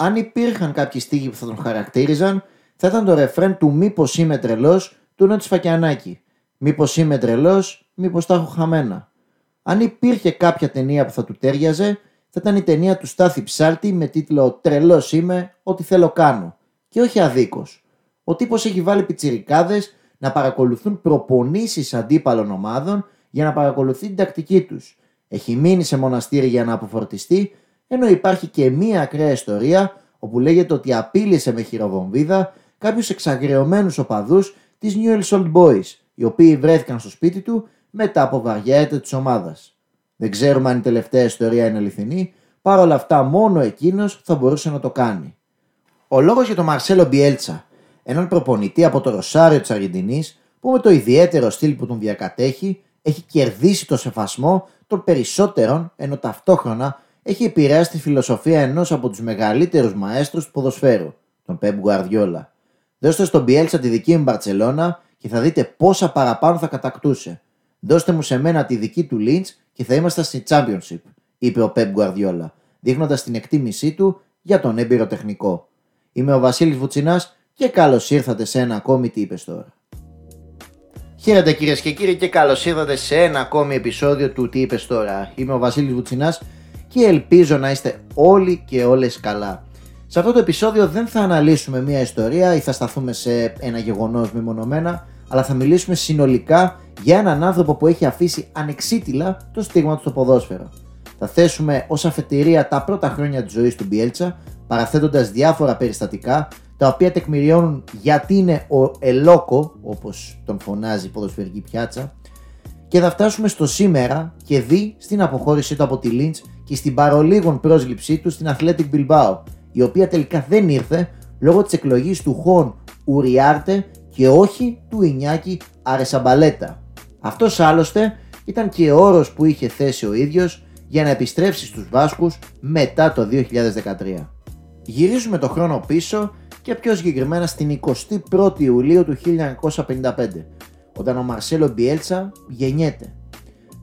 αν υπήρχαν κάποιοι στίχοι που θα τον χαρακτήριζαν, θα ήταν το ρεφρέν του Μήπως είμαι τρελός του Νότι Φακιανάκη. Μήπως είμαι τρελός, μήπως τα έχω χαμένα. Αν υπήρχε κάποια ταινία που θα του τέριαζε, θα ήταν η ταινία του Στάθη Ψάλτη με τίτλο Τρελός είμαι, ό,τι θέλω κάνω. Και όχι αδίκως. Ο τύπος έχει βάλει πιτσιρικάδες να παρακολουθούν προπονήσεις αντίπαλων ομάδων για να παρακολουθεί την τακτική τους. Έχει μείνει σε μοναστήρι για να αποφορτιστεί, ενώ υπάρχει και μία ακραία ιστορία όπου λέγεται ότι απείλησε με χειροβομβίδα κάποιους εξαγριωμένους οπαδούς της Newell's Old Boys, οι οποίοι βρέθηκαν στο σπίτι του μετά από βαριά της ομάδας. Δεν ξέρουμε αν η τελευταία ιστορία είναι αληθινή, παρόλα αυτά μόνο εκείνος θα μπορούσε να το κάνει. Ο λόγος για τον Μαρσέλο Μπιέλτσα, έναν προπονητή από το Ροσάριο της Αργεντινής, που με το ιδιαίτερο στυλ που τον διακατέχει έχει κερδίσει το σεβασμό των περισσότερων, ενώ ταυτόχρονα έχει επηρεάσει τη φιλοσοφία ενός από τους μεγαλύτερους μαέστρους του ποδοσφαίρου, τον Πέμπ Γκουαρδιόλα. Δώστε στον Μπιέλτσα τη δική μου Μπαρσελόνα και θα δείτε πόσα παραπάνω θα κατακτούσε. Δώστε μου σε μένα τη δική του Lynch και θα είμαστε στη Championship, είπε ο Pep Guardiola, δείχνοντας την εκτίμησή του για τον έμπειρο τεχνικό. Είμαι ο Βασίλης Βουτσινάς και καλώς ήρθατε σε ένα ακόμη τι είπες τώρα. Χαίρετε κυρίες και κύριοι και καλώς ήρθατε σε ένα ακόμη επεισόδιο του Τι είπες τώρα. Είμαι ο Βασίλης Βουτσινάς και ελπίζω να είστε όλοι και όλες καλά. Σε αυτό το επεισόδιο δεν θα αναλύσουμε μια ιστορία ή θα σταθούμε σε ένα γεγονός μεμονωμένα, αλλά θα μιλήσουμε συνολικά για έναν άνθρωπο που έχει αφήσει ανεξίτηλα το στίγμα του στο ποδόσφαιρο. Θα θέσουμε ως αφετηρία τα πρώτα χρόνια της ζωής του Μπιέλτσα, παραθέτοντας διάφορα περιστατικά τα οποία τεκμηριώνουν γιατί είναι ο Ελόκο, όπως τον φωνάζει η ποδοσφαιρική πιάτσα, και θα φτάσουμε στο σήμερα και δει στην αποχώρησή του από τη Λίντς και στην παρολίγων πρόσληψή του στην Athletic Bilbao, η οποία τελικά δεν ήρθε λόγω της εκλογής του Χον Ουριάρτε και όχι του Ινιάκη Αρεσαμπαλέτα. Αυτός άλλωστε ήταν και ο όρος που είχε θέσει ο ίδιος για να επιστρέψει στους Βάσκους μετά το 2013. Γυρίζουμε το χρόνο πίσω και πιο συγκεκριμένα στην 21η Ιουλίου του 1955, όταν ο Μαρσέλο Μπιέλτσα γεννιέται.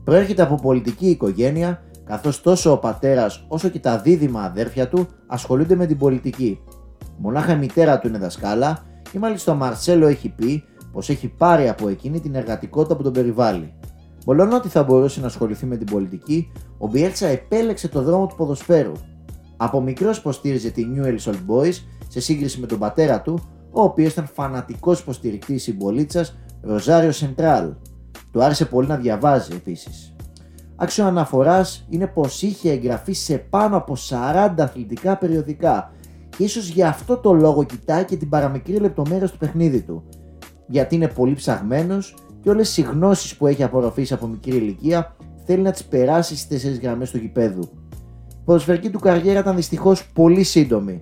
Προέρχεται από πολιτική οικογένεια καθώς τόσο ο πατέρας όσο και τα δίδυμα αδέρφια του ασχολούνται με την πολιτική. Μονάχα η μητέρα του είναι δασκάλα και μάλιστα ο Μαρσέλο έχει πει πως έχει πάρει από εκείνη την εργατικότητα που τον περιβάλλει. Μολόν ότι θα μπορούσε να ασχοληθεί με την πολιτική, ο Μπιέλτσα επέλεξε το δρόμο του ποδοσφαίρου. Από μικρός υποστήριζε τη Newell's Old Boys σε σύγκριση με τον πατέρα του, ο οποίος ήταν φανατικός υποστηρικτής συμπολίτσας Ροζάριο Σεντράλ. Του άρεσε πολύ να διαβάζει επίσης. Άξιο αναφορά είναι πως είχε εγγραφεί σε πάνω από 40 αθλητικά περιοδικά και ίσως γι' αυτό το λόγο κοιτάει και την παραμικρή λεπτομέρεια στο παιχνίδι του. Γιατί είναι πολύ ψαγμένος και όλες οι γνώσεις που έχει απορροφήσει από μικρή ηλικία θέλει να τις περάσει στις 4 γραμμές του γηπέδου. Η ποδοσφαιρική του καριέρα ήταν δυστυχώς πολύ σύντομη.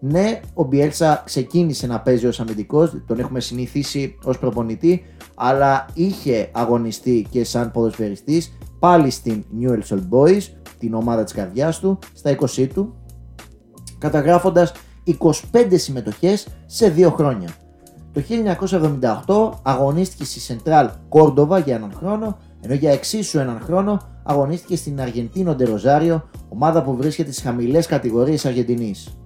Ναι, ο Μπιέλσα ξεκίνησε να παίζει ως αμυντικός, τον έχουμε συνηθίσει ως προπονητή, αλλά είχε αγωνιστεί και σαν ποδοσφαιριστής πάλι στην Newell's Old Boys, την ομάδα της καρδιάς του, στα 20 του, καταγράφοντας 25 συμμετοχές σε 2 χρόνια. Το 1978 αγωνίστηκε στη Central Córdoba για έναν χρόνο, ενώ για εξίσου έναν χρόνο αγωνίστηκε στην Αργεντίνο Ντεροζάριο, ομάδα που βρίσκεται στις χαμηλές κατηγορίες Αργεντινής.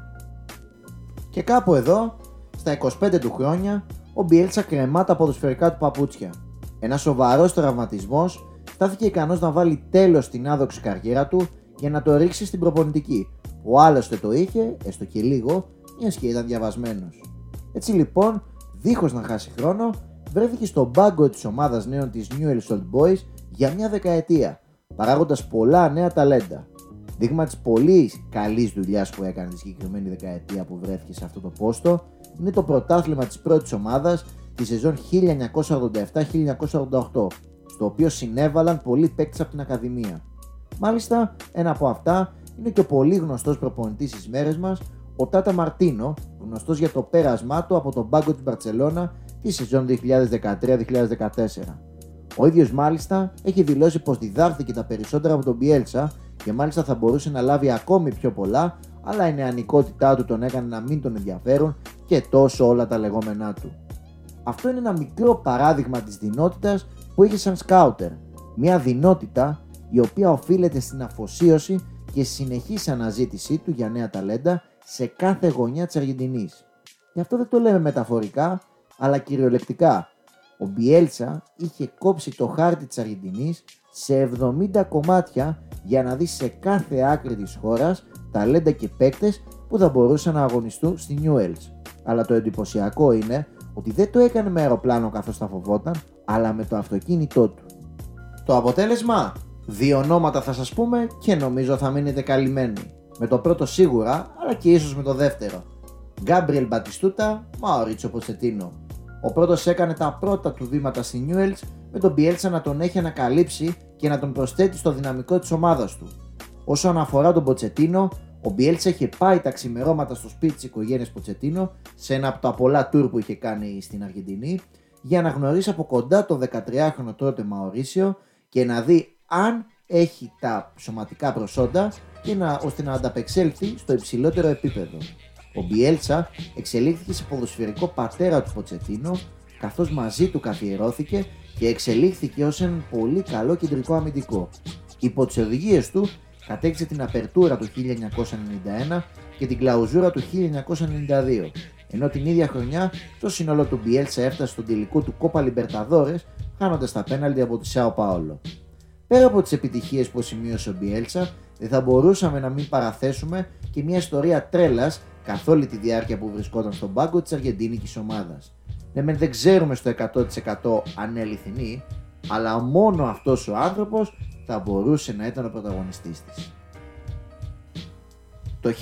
Και κάπου εδώ, στα 25 του χρόνια, ο Μπιέλτσα κρεμά τα ποδοσφαιρικά του παπούτσια. Ένας σοβαρός τραυματισμός στάθηκε ικανός να βάλει τέλος στην άδοξη καριέρα του για να το ρίξει στην προπονητική, που άλλωστε το είχε, έστω και λίγο, μιας και ήταν διαβασμένος. Έτσι λοιπόν, δίχως να χάσει χρόνο, βρέθηκε στον πάγκο της ομάδας νέων της Newell's Old Boys για μια δεκαετία, παράγοντας πολλά νέα ταλέντα. Δείγμα της πολύ καλής δουλειάς που έκανε τη συγκεκριμένη δεκαετία που βρέθηκε σε αυτό το πόστο είναι το πρωτάθλημα της πρώτης ομάδας τη σεζόν 1987-1988 στο οποίο συνέβαλαν πολλοί παίκτες από την Ακαδημία. Μάλιστα, ένα από αυτά είναι και ο πολύ γνωστός προπονητής στις μέρες μας, ο Τάτα Μαρτίνο, γνωστός για το πέρασμά του από τον πάγκο της Μπαρτσελώνα τη σεζόν 2013-2014. Ο ίδιος μάλιστα έχει δηλώσει πως διδάχθηκε τα περισσότερα από τον Πιέλτσα και μάλιστα θα μπορούσε να λάβει ακόμη πιο πολλά, αλλά η νεανικότητά του τον έκανε να μην τον ενδιαφέρουν και τόσο όλα τα λεγόμενά του. Αυτό είναι ένα μικρό παράδειγμα της δυνότητας που είχε σαν σκάουτερ. Μια δυνότητα η οποία οφείλεται στην αφοσίωση και συνεχής αναζήτησή του για νέα ταλέντα σε κάθε γωνιά της Αργεντινής. Γι' αυτό δεν το λέμε μεταφορικά, αλλά κυριολεκτικά. Ο Μπιέλτσα είχε κόψει το χάρτη της Αργεντινής σε 70 κομμάτια για να δει σε κάθε άκρη της χώρας ταλέντα και παίκτες που θα μπορούσαν να αγωνιστούν στη Newells. Αλλά το εντυπωσιακό είναι ότι δεν το έκανε με αεροπλάνο καθώς τα φοβόταν, αλλά με το αυτοκίνητό του. Το αποτέλεσμα, δύο ονόματα θα σας πούμε και νομίζω θα μείνετε καλυμμένοι. Με το πρώτο σίγουρα, αλλά και ίσως με το δεύτερο. Γκάμπριελ Μπατιστούτα, Μαωρίτσο Ποτσετίνο. Ο πρώτος έκανε τα πρώτα του βήματα στη Newells με τον Πιέλτσα να τον έχει ανακαλύψει και να τον προσθέτει στο δυναμικό της ομάδας του. Όσον αφορά τον Ποτσετίνο, ο Μπιέλτσα είχε πάει τα ξημερώματα στο σπίτι της οικογένειας Ποτσετίνο σε ένα από τα πολλά τουρ που είχε κάνει στην Αργεντινή για να γνωρίσει από κοντά τον 13χρονο τότε Μαωρίσιο και να δει αν έχει τα σωματικά προσόντα και να, ώστε να ανταπεξέλθει στο υψηλότερο επίπεδο. Ο Μπιέλτσα εξελίχθηκε σε ποδοσφαιρικό πατέρα του Ποτσετίνο καθώς μαζί του καθιερώθηκε και εξελίχθηκε ως ένα πολύ καλό κεντρικό αμυντικό. Υπό τις οδηγίες του κατέκτησε την απερτούρα του 1991 και την κλαουζούρα του 1992, ενώ την ίδια χρονιά το σύνολο του Μπιέλτσα έφτασε στον τελικό του Κόπα Λιμπερταδόρες χάνοντας τα πέναλτι από τη Σάο Πάολο. Πέρα από τις επιτυχίες που σημείωσε ο Μπιέλτσα, δεν θα μπορούσαμε να μην παραθέσουμε και μια ιστορία τρέλας καθ' όλη τη διάρκεια που βρισκόταν στον πάγκο της Αργεντίνικης ομάδας. Ναι, δεν ξέρουμε στο 100% αν είναι αληθινή, αλλά μόνο αυτός ο άνθρωπος θα μπορούσε να ήταν ο πρωταγωνιστής της. Το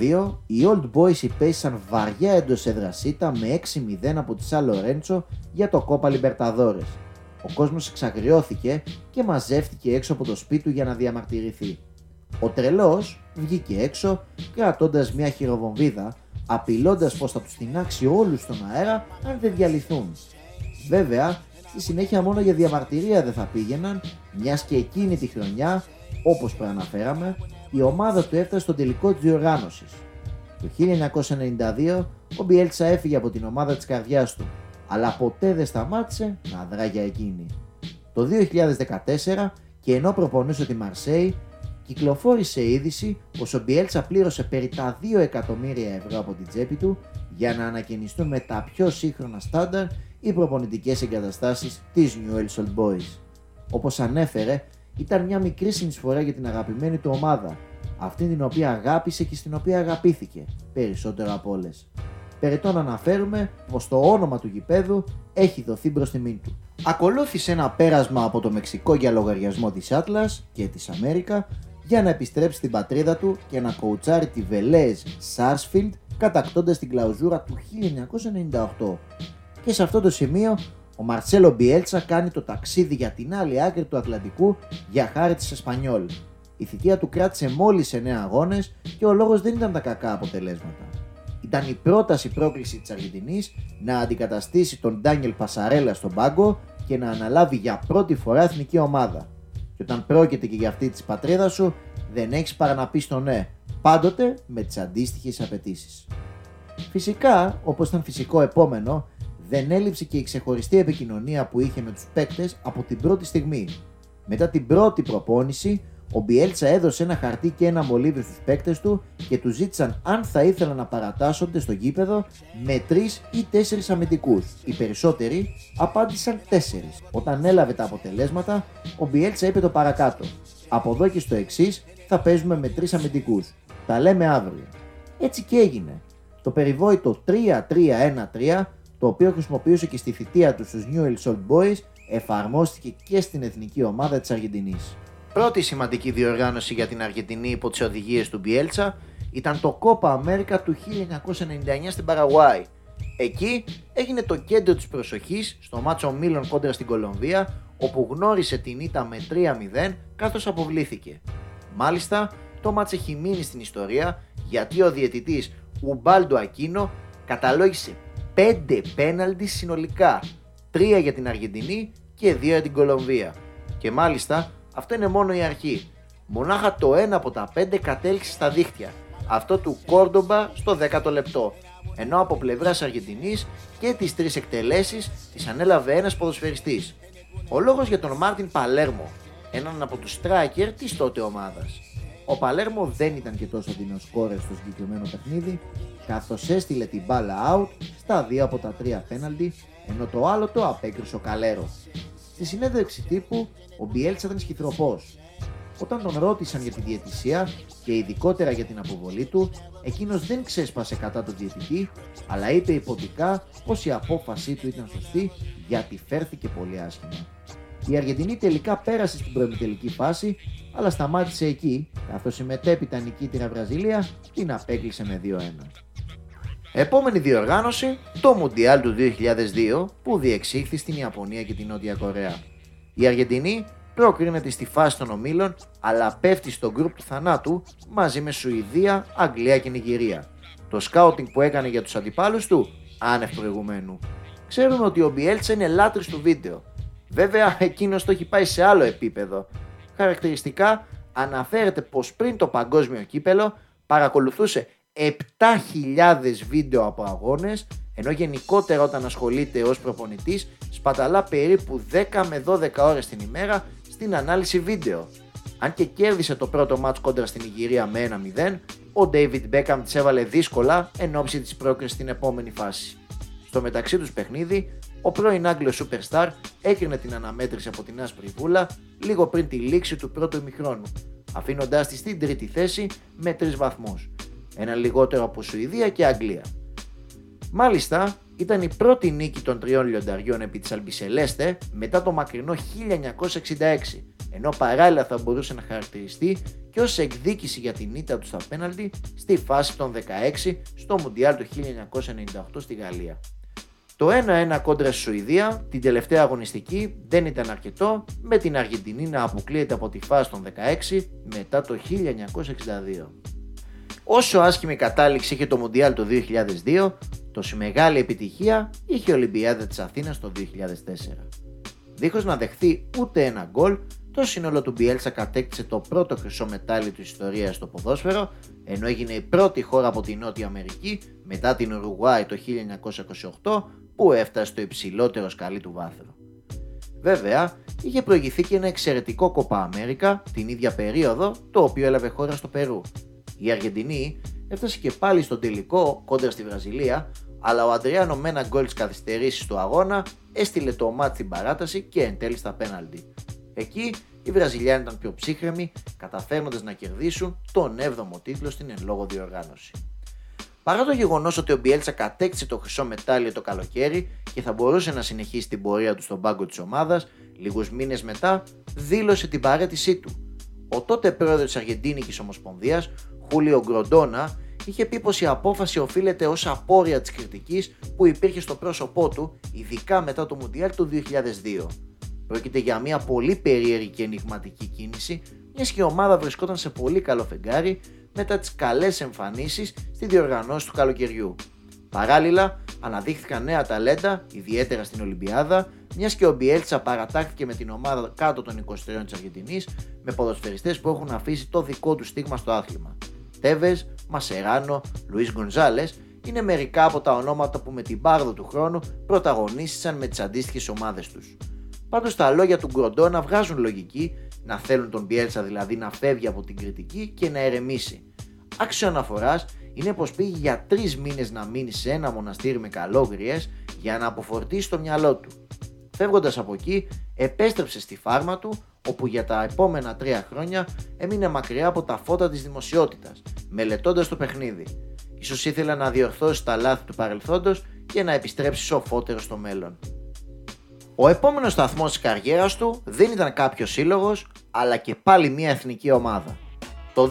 1992 οι Old Boys υπέστησαν βαριά εντός έδρασίτα με 6-0 από τη Σαν Λορέντσο για το Κόπα Λιμπερταδόρες. Ο κόσμος εξαγριώθηκε και μαζεύτηκε έξω από το σπίτι του για να διαμαρτυρηθεί. Ο τρελός βγήκε έξω κρατώντας μια χειροβομβίδα απειλώντας πως θα τους τεινάξει όλους στον αέρα αν δεν διαλυθούν. Βέβαια, στη συνέχεια μόνο για διαμαρτυρία δεν θα πήγαιναν, μιας και εκείνη τη χρονιά, όπως προαναφέραμε, η ομάδα του έφτασε στο τελικό της διοργάνωσης. Το 1992 ο Μπιέλτσα έφυγε από την ομάδα της καρδιάς του, αλλά ποτέ δεν σταμάτησε να δρά για εκείνη. Το 2014 και ενώ προπονούσε τη Μαρσέη, κυκλοφόρησε είδηση πως ο Μπιέλτσα πλήρωσε περί τα 2 εκατομμύρια ευρώ από την τσέπη του για να ανακαινιστούν με τα πιο σύγχρονα στάνταρ οι προπονητικές εγκαταστάσεις της Newell's Old Boys. Όπως ανέφερε, ήταν μια μικρή συνεισφορά για την αγαπημένη του ομάδα, αυτή την οποία αγάπησε και στην οποία αγαπήθηκε, περισσότερο από όλες. Περιττό να αναφέρουμε πως το όνομα του γηπέδου έχει δοθεί μπρος τιμήν του. Ακολούθησε ένα πέρασμα από το Μεξικό για λογαριασμό της Atlas και της Αμέρικα για να επιστρέψει στην πατρίδα του και να κοουτσάρει τη Βελέζ Σάρσφιλντ κατακτώντας την κλαουζούρα του 1998. Και σε αυτό το σημείο ο Μαρσέλο Μπιέλτσα κάνει το ταξίδι για την άλλη άκρη του Ατλαντικού για χάρη της Εσπανιόλ. Η θητεία του κράτησε μόλις 9 αγώνες και ο λόγος δεν ήταν τα κακά αποτελέσματα. Ήταν η πρόταση πρόκληση της Αργεντινής να αντικαταστήσει τον Ντάνιελ Πασαρέλα στον πάγκο και να αναλάβει για πρώτη φορά εθνική ομάδα. Και όταν πρόκειται και για αυτή της πατρίδας σου, δεν έχεις παρά να πεις το ναι, πάντοτε με τις αντίστοιχες απαιτήσεις. Φυσικά, όπως ήταν φυσικό επόμενο, δεν έλειψε και η ξεχωριστή επικοινωνία που είχε με τους παίκτες από την πρώτη στιγμή. Μετά την πρώτη προπόνηση, ο Μπιέλτσα έδωσε ένα χαρτί και ένα μολύβι στους παίκτες του και τους ζήτησαν αν θα ήθελαν να παρατάσσονται στο γήπεδο με τρεις ή τέσσερις αμυντικούς. Οι περισσότεροι απάντησαν τέσσερις. Όταν έλαβε τα αποτελέσματα, ο Μπιέλτσα είπε το παρακάτω. Από εδώ και στο εξής θα παίζουμε με τρεις αμυντικούς. Τα λέμε αύριο. Έτσι και έγινε. Το περιβόητο 3-3-1-3 το οποίο χρησιμοποιούσε και στη θητεία του στους Newell's Old Boys, εφαρμόστηκε και στην εθνική ομάδα της Αργεντινής. Πρώτη σημαντική διοργάνωση για την Αργεντινή υπό τις οδηγίες του Μπιέλτσα ήταν το Copa America του 1999 στην Παραγουάη. Εκεί έγινε το κέντρο της προσοχής στο μάτσο Μίλων κόντρα στην Κολομβία, όπου γνώρισε την ήττα με 3-0 καθώς αποβλήθηκε. Μάλιστα, το μάτς έχει μείνει στην ιστορία γιατί ο διαιτητής Ουμπάλντο Ακίνο καταλόγησε 5 πέναλτι συνολικά. 3 για την Αργεντινή και 2 για την Κολομβία. Και μάλιστα αυτό είναι μόνο η αρχή. Μονάχα το ένα από τα 5 κατέληξε στα δίχτυα. Αυτό του Κόρντομπα στο 10ο λεπτό. Ενώ από πλευράς Αργεντινής και τις τρεις εκτελέσεις τις ανέλαβε ένας ποδοσφαιριστής. Ο λόγος για τον Μάρτιν Παλέρμο, έναν από τους striker της τότε ομάδας. Ο Παλέρμο δεν ήταν και τόσο δεινό κόρε στο συγκεκριμένο παιχνίδι, καθώς έστειλε την μπάλα out στα δύο από τα τρία πέναλτι, ενώ το άλλο το απέκρισε ο Καλέρο. Στη συνέντευξη τύπου, ο Μπιέλτσα ήταν σχηθροπό. Όταν τον ρώτησαν για τη διαιτησία και ειδικότερα για την αποβολή του, εκείνος δεν ξέσπασε κατά τον διαιτητή, αλλά είπε υποτικά πως η απόφασή του ήταν σωστή γιατί φέρθηκε πολύ άσχημα. Η Αργεντινή τελικά πέρασε στην προημιτελική φάση, αλλά σταμάτησε εκεί, καθώς η μετέπειτα νικήτρια Βραζιλία την απέκλεισε με 2-1. Επόμενη διοργάνωση, το Μουντιάλ του 2002 που διεξήχθη στην Ιαπωνία και την Νότια Κορέα. Η Αργεντινή προκρίνεται στη φάση των ομίλων, αλλά πέφτει στο γκρουπ του θανάτου μαζί με Σουηδία, Αγγλία και Νιγηρία. Το σκάουτινγκ που έκανε για τους αντιπάλους του, άνευ προηγουμένου. Ξέρουμε ότι ο Μπιέλτσα είναι λάτρης του βίντεο Βέβαια, εκείνος το έχει πάει σε άλλο επίπεδο. Χαρακτηριστικά αναφέρεται πως πριν το παγκόσμιο κύπελο παρακολουθούσε 7.000 βίντεο από αγώνες ενώ γενικότερα όταν ασχολείται ως προπονητής σπαταλά περίπου 10 με 12 ώρες την ημέρα στην ανάλυση βίντεο. Αν και κέρδισε το πρώτο μάτς κόντρα στην Ιγυρία με 1-0, ο David Beckham της έβαλε δύσκολα εν ώψη της πρόκρισης στην επόμενη φάση. Στο μεταξύ τους παιχνίδι, ο πρώην Άγγλος Superstar έκρινε την αναμέτρηση από την άσπρη βούλα λίγο πριν τη λήξη του πρώτου ημιχρόνου, αφήνοντάς τη στην τρίτη θέση με τρεις βαθμούς, ένα λιγότερο από Σουηδία και Αγγλία. Μάλιστα, ήταν η πρώτη νίκη των τριών λιονταριών επί της Αλμπισελέστε μετά το μακρινό 1966, ενώ παράλληλα θα μπορούσε να χαρακτηριστεί και ως εκδίκηση για την ήττα του στα πέναλτι στη φάση των 16 στο Μουντιάλ του 1998 στη Γαλλία. Το 1-1 κόντρα στη Σουηδία την τελευταία αγωνιστική δεν ήταν αρκετό με την Αργεντινή να αποκλείεται από τη φάση των 16 μετά το 1962. Όσο άσχημη κατάληξη είχε το Μουντιάλ το 2002, τόση μεγάλη επιτυχία είχε η Ολυμπιάδα της Αθήνας το 2004. Δίχως να δεχθεί ούτε ένα γκολ, το σύνολο του Μπιέλσα κατέκτησε το πρώτο χρυσό μετάλλιο της ιστορίας στο ποδόσφαιρο, ενώ έγινε η πρώτη χώρα από τη Νότια Αμερική μετά την Ουρουγουάη το 1928 που έφτασε στο υψηλότερο σκαλί του βάθρου; Βέβαια, είχε προηγηθεί και ένα εξαιρετικό κοπά Αμέρικα την ίδια περίοδο, το οποίο έλαβε χώρα στο Περού. Η Αργεντινή έφτασε και πάλι στο τελικό κόντρα στη Βραζιλία, αλλά ο Αντριάνο με ένα γκολ της καθυστερήσει του αγώνα έστειλε το μάτι στην παράταση και εν τέλει στα πέναλτι. Εκεί οι Βραζιλιάνοι ήταν πιο ψύχρεμοι, καταφέρνοντας να κερδίσουν τον 7ο τίτλο στην εν λόγω διοργάνωση. Παρά το γεγονός ότι ο Μπιέλτσα κατέκτησε το χρυσό μετάλλιο το καλοκαίρι και θα μπορούσε να συνεχίσει την πορεία του στον πάγκο της ομάδας, λίγους μήνες μετά δήλωσε την παρέτησή του. Ο τότε πρόεδρος της Αργεντίνικης Ομοσπονδίας, Χούλιο Γκροντόνα, είχε πει πως η απόφαση οφείλεται ως απόρρια της κριτικής που υπήρχε στο πρόσωπό του, ειδικά μετά το Μουντιάλ του 2002. Πρόκειται για μια πολύ περίεργη και ενηγματική κίνηση, μιας και η ομάδα βρισκόταν σε πολύ καλό φεγγάρι μετά τις καλές εμφανίσεις στη διοργανώση του καλοκαιριού. Παράλληλα, αναδείχθηκαν νέα ταλέντα, ιδιαίτερα στην Ολυμπιάδα, μιας και ο Μπιέλτσα παρατάχθηκε με την ομάδα κάτω των 23 της Αργεντινής με ποδοσφαιριστές που έχουν αφήσει το δικό του στίγμα στο άθλημα. Τέβες, Μασεράνο, Λουίς Γκονζάλες είναι μερικά από τα ονόματα που με την πάρδο του χρόνου πρωταγωνίστησαν με τις αντίστοιχες ομάδες τους. Πάντως τα λόγια του Γκροντόνα βγάζουν λογική να θέλουν τον Μπιέλτσα δηλαδή να φεύγει από την κριτική και να ερεμήσει. Άξιο αναφοράς είναι πως πήγε για τρεις μήνες να μείνει σε ένα μοναστήρι με καλόγριε για να αποφορτήσει το μυαλό του. Φεύγοντας από εκεί, επέστρεψε στη φάρμα του, όπου για τα επόμενα τρία χρόνια έμεινε μακριά από τα φώτα της δημοσιότητας, μελετώντας το παιχνίδι. Ίσως ήθελε να διορθώσει τα λάθη του παρελθόντος και να επιστρέψει σοφότερο στο μέλλον. Ο επόμενος σταθμός της καριέρας του δεν ήταν κάποιος σύλλογος, αλλά και πάλι μια εθνική ομάδα. Το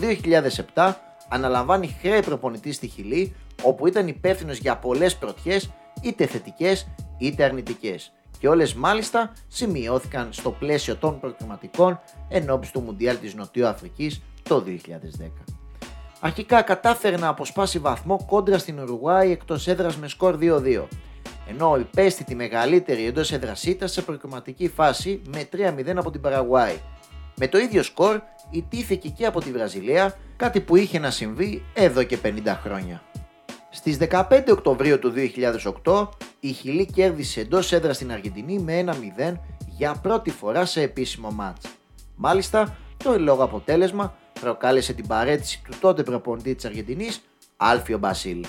2007 αναλαμβάνει χρέη προπονητής στη Χιλή, όπου ήταν υπεύθυνος για πολλές πρωτιές, είτε θετικές είτε αρνητικές. Και όλες μάλιστα σημειώθηκαν στο πλαίσιο των προκριματικών ενώπιση του Μουντιάλ της Νοτιού Αφρικής το 2010. Αρχικά κατάφερε να αποσπάσει βαθμό κόντρα στην Ουρουγουάη εκτός έδρας με σκορ 2-2 ενώ υπέστη τη μεγαλύτερη εντός εδρασίτα σε προκριματική φάση με 3-0 από την Παραγουάη. Με το ίδιο σκορ ιτήθηκε και από τη Βραζιλία, κάτι που είχε να συμβεί εδώ και 50 χρόνια. Στις 15 Οκτωβρίου του 2008 η Χιλή κέρδισε εντός έδρας στην Αργεντινή με 1-0 για πρώτη φορά σε επίσημο μάτς. Μάλιστα, το λόγο αποτέλεσμα προκάλεσε την παρέτηση του τότε προπονητή της Αργεντινής, Άλφιο Μπασίλ.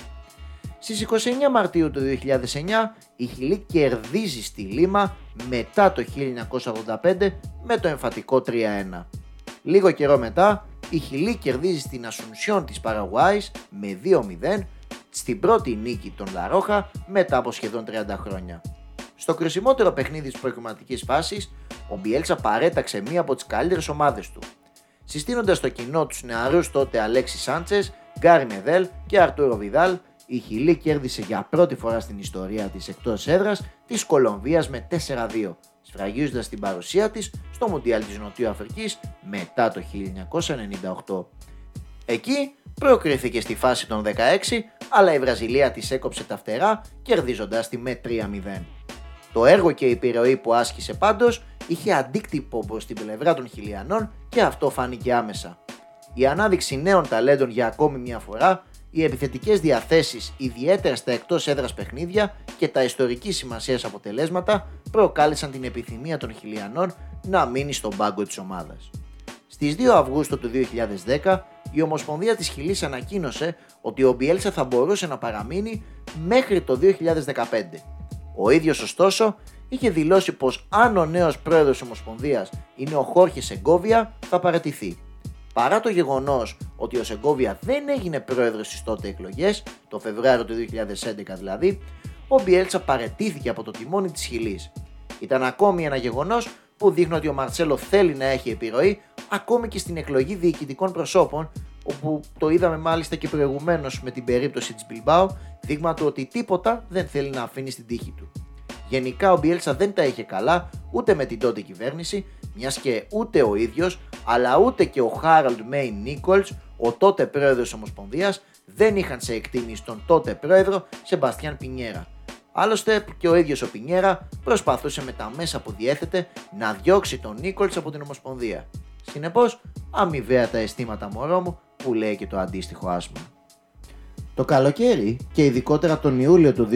Στις 29 Μαρτίου του 2009 η Χιλή κερδίζει στη Λίμα μετά το 1985 με το εμφατικό 3-1. Λίγο καιρό μετά η Χιλή κερδίζει στην Ασουνσιόν της Παραγουάης με 2-0 στην πρώτη νίκη των Λαρόχα μετά από σχεδόν 30 χρόνια. Στο κρουσιμότερο παιχνίδι της προηγουματικής φάσης, ο Μπιέλτσα παρέταξε μία από τις καλύτερες ομάδες του. Συστήνοντας το κοινό τους νεαρούς τότε Αλέξης Σάντσες, Γκάρι Μεδέλ και Αρτούρο Βιδάλ, η Χιλή κέρδισε για πρώτη φορά στην ιστορία της εκτός έδρας της Κολομβίας με 4-2, σφραγίζοντας την παρουσία της στο Μουντιάλ της Νοτιού Αφρικής μετά το 1998. Εκεί προκρίθηκε στη φάση των 16, αλλά η Βραζιλία της έκοψε τα φτερά κερδίζοντας τη με 3-0. Το έργο και η επιρροή που άσκησε πάντως είχε αντίκτυπο προς την πλευρά των Χιλιανών και αυτό φάνηκε άμεσα. Η ανάδειξη νέων ταλέντων για ακόμη μια φορά, οι επιθετικές διαθέσεις ιδιαίτερα στα εκτός έδρας παιχνίδια και τα ιστορικής σημασίας αποτελέσματα προκάλεσαν την επιθυμία των Χιλιανών να μείνει στον πάγκο της ομάδας. Στις 2 Αυγούστου του 2010 η Ομοσπονδία της Χιλής ανακοίνωσε ότι ο Μπιέλσα θα μπορούσε να παραμείνει μέχρι το 2015. Ο ίδιος ωστόσο είχε δηλώσει πως αν ο νέος πρόεδρος της Ομοσπονδίας είναι ο Χόρχες Σεγκόβια θα παρατηθεί. Παρά το γεγονός ότι ο Σεγκόβια δεν έγινε πρόεδρος στις τότε εκλογές, το Φεβρουάριο του 2011 δηλαδή, ο Μπιέλτσα παρετήθηκε από το τιμόνι της Χιλής. Ήταν ακόμη ένα γεγονός που δείχνει ότι ο Μαρτσέλο θέλει να έχει επιρροή ακόμη και στην εκλογή διοικητικών προσώπων, όπου το είδαμε μάλιστα και προηγουμένως με την περίπτωση της Bilbao, δείγμα του ότι τίποτα δεν θέλει να αφήνει στην τύχη του. Γενικά ο Μπιέλσα δεν τα είχε καλά ούτε με την τότε κυβέρνηση, μιας και ούτε ο ίδιος, αλλά ούτε και ο Χάραλντ Μέιν Νίκολ, ο τότε πρόεδρος της Ομοσπονδίας, δεν είχαν σε εκτίμηση τον τότε πρόεδρο Σεμπαστιάν Πινιέρα. Άλλωστε και ο ίδιος ο Πινιέρα προσπαθούσε με τα μέσα που διέθετε να διώξει τον Νίκολτ από την Ομοσπονδία. Συνεπώς, αμοιβαία τα αισθήματα μωρό μου που λέει και το αντίστοιχο άσμα. Το καλοκαίρι και ειδικότερα τον Ιούλιο του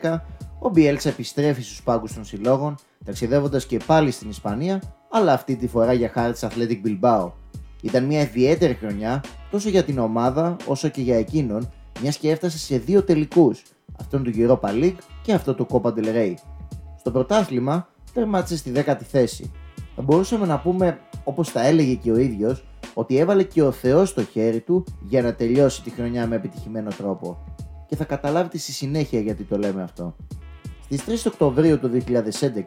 2011, ο Μπιέλτσα επιστρέφει στους πάγκους των συλλόγων, ταξιδεύοντας και πάλι στην Ισπανία, αλλά αυτή τη φορά για χάρη της Athletic Bilbao. Ήταν μια ιδιαίτερη χρονιά τόσο για την ομάδα όσο και για εκείνον, μιας και έφτασε σε δύο τελικούς, αυτόν του Europa League και αυτό του Copa del Rey. Στο πρωτάθλημα τερμάτισε στη 10η θέση. Θα μπορούσαμε να πούμε, όπως τα έλεγε και ο ίδιος, ότι έβαλε και ο Θεός στο χέρι του για να τελειώσει τη χρονιά με επιτυχημένο τρόπο. Και θα καταλάβετε στη συνέχεια γιατί το λέμε αυτό. Στις 3 Οκτωβρίου του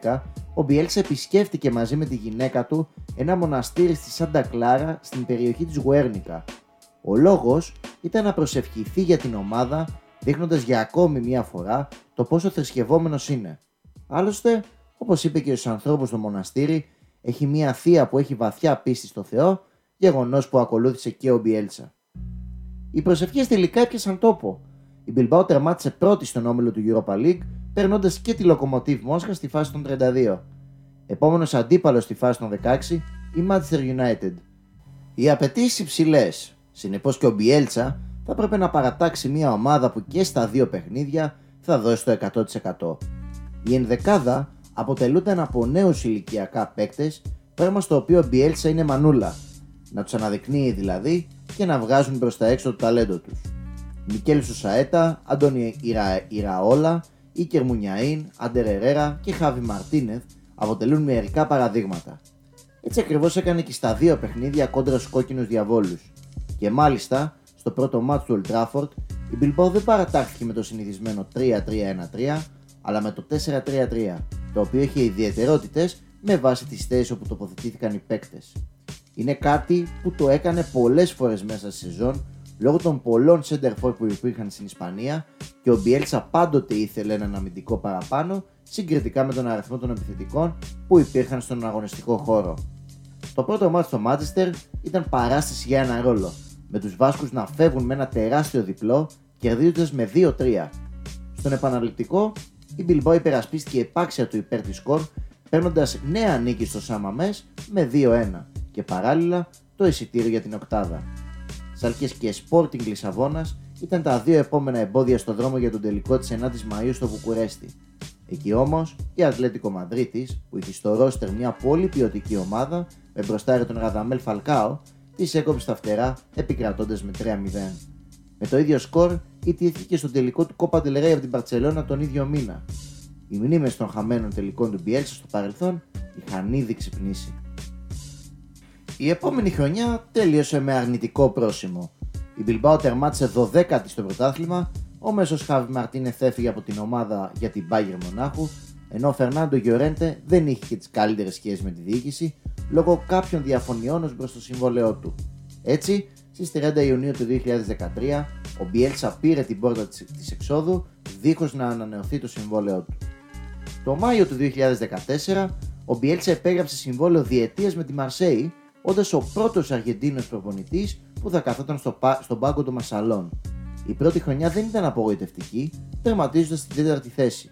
2011, ο Μπιέλσα επισκέφτηκε μαζί με τη γυναίκα του ένα μοναστήρι στη Σάντα Κλάρα στην περιοχή της Γουέρνικα. Ο λόγος ήταν να προσευχηθεί για την ομάδα, δείχνοντας για ακόμη μια φορά το πόσο θρησκευόμενος είναι. Άλλωστε, όπως είπε και ο ανθρώπους στο μοναστήρι, έχει μια θεία που έχει βαθιά πίστη στο Θεό γεγονός που ακολούθησε και ο Μπιέλτσα. Οι προσευχές τελικά έπιασαν τόπο. Η Bilbao τερμάτισε πρώτη στον όμιλο του Europa League, περνώντα και τη Lokomotiv Μόσχα στη φάση των 32. Επόμενος αντίπαλος στη φάση των 16, η Manchester United. Οι απαιτήσεις υψηλές, συνεπώς και ο Μπιέλτσα θα πρέπει να παρατάξει μια ομάδα που και στα δύο παιχνίδια θα δώσει το 100%. Η ενδεκάδα αποτελούνταν από νέους ηλικιακά παίκτες, πράγμα στο οποίο ο Μπιέλτσα είναι μανούλα να τους αναδεικνύει δηλαδή και να βγάζουν προς τα έξω το ταλέντο τους. Μικέλ Σουσαέτα, Αντώνη Ιρα... Ιραόλα, Ίκερ Μουνιαΐν, Άντερ Ερέρα και Χάβι Μαρτίνεθ αποτελούν μερικά παραδείγματα. Έτσι ακριβώς έκανε και στα δύο παιχνίδια κόντρα στους κόκκινους διαβόλους. Και μάλιστα, στο πρώτο μάτσο του Old Trafford, η Bilbao δεν παρατάχθηκε με το συνηθισμένο 3-3-1-3, αλλά με το 4-3-3, το οποίο είχε ιδιαιτερότητες με βάση τις θέσεις όπου τοποθετήθηκαν οι παίκτες. Είναι κάτι που το έκανε πολλές φορές μέσα στη σεζόν λόγω των πολλών center for που υπήρχαν στην Ισπανία και ο Μπιέλτσα πάντοτε ήθελε έναν αμυντικό παραπάνω συγκριτικά με τον αριθμό των επιθετικών που υπήρχαν στον αγωνιστικό χώρο. Το πρώτο μάτι στο Μάτσεστερ ήταν παράσταση για ένα ρόλο, με τους Βάσκους να φεύγουν με ένα τεράστιο διπλό κερδίζοντας με 2-3. Στον επαναληπτικό, η Bilbao υπερασπίστηκε επάξια του υπέρ της σκορ παίρνοντας νέα νίκη στο Σάμαμες με 2-1 και παράλληλα το εισιτήριο για την οκτάδα. Σαλκές και Sporting Λισαβόνας ήταν τα δύο επόμενα εμπόδια στο δρόμο για τον τελικό της 9η Μαου στο Βουκουρέστι. Εκεί όμως η Ατλέτικο Μαδρίτης, που είχε στο ρόστερ μια πολύ ποιοτική ομάδα με μπροστάρι τον Ραδαμέλ Φαλκάο, της έκοψε τα φτερά επικρατώντας με 3-0. Με το ίδιο σκορ ιτήθηκε στο τελικό του Copa del Rey από την Παρσελώνα τον ίδιο μήνα. Οι μνήμες των χαμένων τελικών του Μπιέλσα στο παρελθόν είχαν ήδη ξυπνήσει. Η επόμενη χρονιά τέλειωσε με αρνητικό πρόσημο. Η Bilbao τερμάτισε 12η στο πρωτάθλημα, ο μέσος Χάβι Μαρτίνεθ έφυγε από την ομάδα για την Bayern Μονάχου, ενώ ο Φερνάντο Γιορέντε δεν είχε και τις καλύτερες σχέσεις με τη διοίκηση λόγω κάποιων διαφωνιών ως προς το συμβόλαιό του. Έτσι, στις 30 Ιουνίου του 2013, ο Μπιέλσα πήρε την πόρτα της εξόδου δίχως να ανανεωθεί το συμβόλαιό του. Το Μάιο του 2014, ο Μπιέλσα επέγραψε συμβόλαιο διετίας με τη Μαρσέη, όντας ο πρώτος Αργεντίνος προπονητής που θα καθόταν στο, στον πάγκο των Μασαλών. Η πρώτη χρονιά δεν ήταν απογοητευτική, τερματίζοντας στην τέταρτη θέση.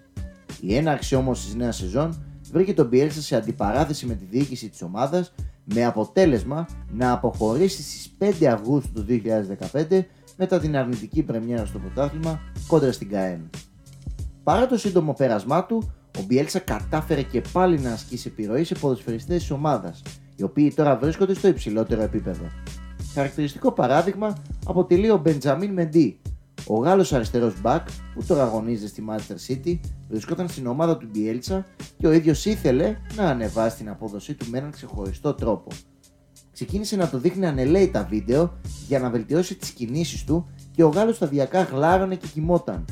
Η έναρξη όμως της νέας σεζόν βρήκε τον Μπιέλσα σε αντιπαράθεση με τη διοίκηση της ομάδας με αποτέλεσμα να αποχωρήσει στις 5 Αυγούστου του 2015 μετά την αρνητική πρεμιέρα στο πρωτάθλημα κόντρα στην ΚΑΕΝ. Παρά το σύντομο πέρασμά του, ο Μπιέλσα κατάφερε και πάλι να ασκήσει επιρροή σε ποδοσφαιριστές της ομάδας, οι οποίοι τώρα βρίσκονται στο υψηλότερο επίπεδο. Χαρακτηριστικό παράδειγμα αποτελεί ο Μπεντζαμίν Μεντί, ο Γάλλος αριστερός μπακ που τώρα αγωνίζεται στη Manchester City βρισκόταν στην ομάδα του Μπιέλτσα και ο ίδιος ήθελε να ανεβάσει την απόδοσή του με έναν ξεχωριστό τρόπο. Ξεκίνησε να το δείχνει ανελαίητα βίντεο για να βελτιώσει τις κινήσεις του και ο Γάλλος σταδιακά γλάρωνε και κοιμόταν.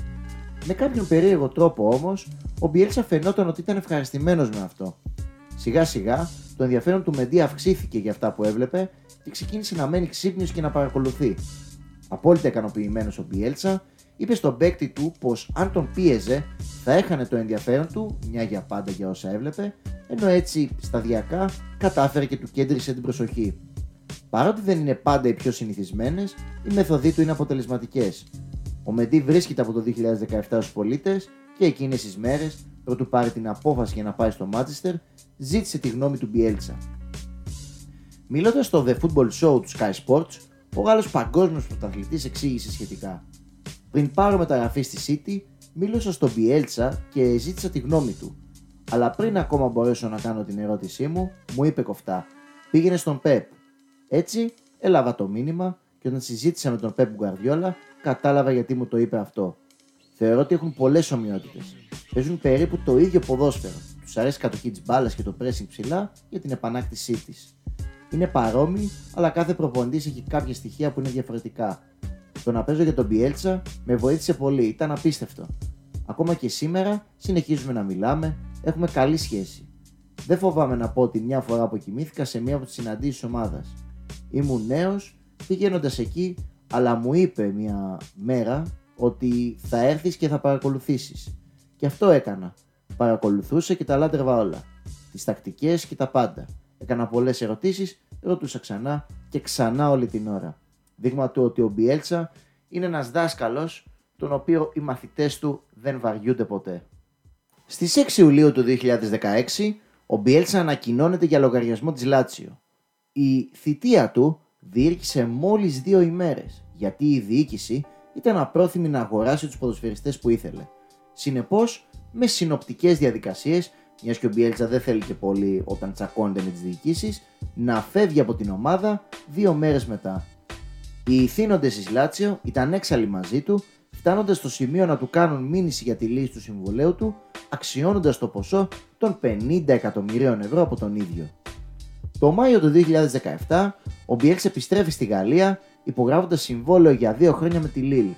Με κάποιον περίεργο τρόπο όμως, ο Μπιέλτσα φαινόταν ότι ήταν ευχαριστημένος με αυτό. Σιγά σιγά το ενδιαφέρον του Μεντί αυξήθηκε για αυτά που έβλεπε και ξεκίνησε να μένει ξύπνιος και να παρακολουθεί. Απόλυτα ικανοποιημένος ο Μπιέλτσα, είπε στον παίκτη του πως αν τον πίεζε θα έχανε το ενδιαφέρον του μια για πάντα για όσα έβλεπε, ενώ έτσι σταδιακά κατάφερε και του κέντρισε την προσοχή. Παρότι δεν είναι πάντα οι πιο συνηθισμένες, οι μεθοδοί του είναι αποτελεσματικές. Ο Μεντί βρίσκεται από το 2017 στους πολίτες και εκείνες τις μέρες, πρωτού πάρει την απόφαση για να πάει στο Μάτσεστερ, ζήτησε τη γνώμη του Μπιέλτσα. Μιλώντας στο The Football Show του Sky Sports, ο Γάλλος παγκόσμιος πρωταθλητής εξήγησε σχετικά. Πριν πάρω μεταγραφή στη City, μίλησα στον Πιέλτσα και ζήτησα τη γνώμη του. Αλλά πριν ακόμα μπορέσω να κάνω την ερώτησή μου, μου είπε κοφτά: Πήγαινε στον Πεπ. Έτσι, έλαβα το μήνυμα και όταν συζήτησα με τον Πεπ Γκουαρδιόλα, κατάλαβα γιατί μου το είπε αυτό. Θεωρώ ότι έχουν πολλές ομοιότητες. Παίζουν περίπου το ίδιο ποδόσφαιρο. Τους αρέσει η κατοχή τη μπάλας και το pressing ψηλά για την επανάκτησή της είναι παρόμοιοι, αλλά κάθε προπονητής έχει κάποια στοιχεία που είναι διαφορετικά. Το να παίζω για τον Πιέλτσα με βοήθησε πολύ, ήταν απίστευτο. Ακόμα και σήμερα συνεχίζουμε να μιλάμε, έχουμε καλή σχέση. Δεν φοβάμαι να πω ότι μια φορά αποκοιμήθηκα σε μία από τις συναντήσεις ομάδας. Ήμουν νέος, πηγαίνοντας εκεί, αλλά μου είπε μια μέρα ότι θα έρθεις και θα παρακολουθήσεις. Και αυτό έκανα. Παρακολουθούσε και τα λάτρευα όλα. Τις τακτικές και τα πάντα. Έκανα πολλές ερωτήσεις, ρωτούσα ξανά και ξανά όλη την ώρα. Δείγμα του ότι ο Μπιέλτσα είναι ένας δάσκαλος, τον οποίο οι μαθητές του δεν βαριούνται ποτέ. Στις 6 Ιουλίου του 2016, ο Μπιέλτσα ανακοινώνεται για λογαριασμό της Λάτσιο. Η θητεία του διήρκησε μόλις δύο ημέρες, γιατί η διοίκηση ήταν απρόθυμη να αγοράσει τους ποδοσφαιριστές που ήθελε. Συνεπώς, με συνοπτικές διαδικασίες μιας και ο Μπιέλτσα δεν θέλει και πολύ όταν τσακώνεται με τις διοικήσεις, να φεύγει από την ομάδα δύο μέρες μετά. Οι ηθήνοντες της Λάτσιο ήταν έξαλλοι μαζί του, φτάνοντας στο σημείο να του κάνουν μήνυση για τη λύση του συμβολέου του, αξιώνοντας το ποσό των 50 εκατομμυρίων ευρώ από τον ίδιο. Το Μάιο του 2017, ο Μπιέλτσα επιστρέφει στη Γαλλία υπογράφοντας συμβόλαιο για δύο χρόνια με τη Λίλ,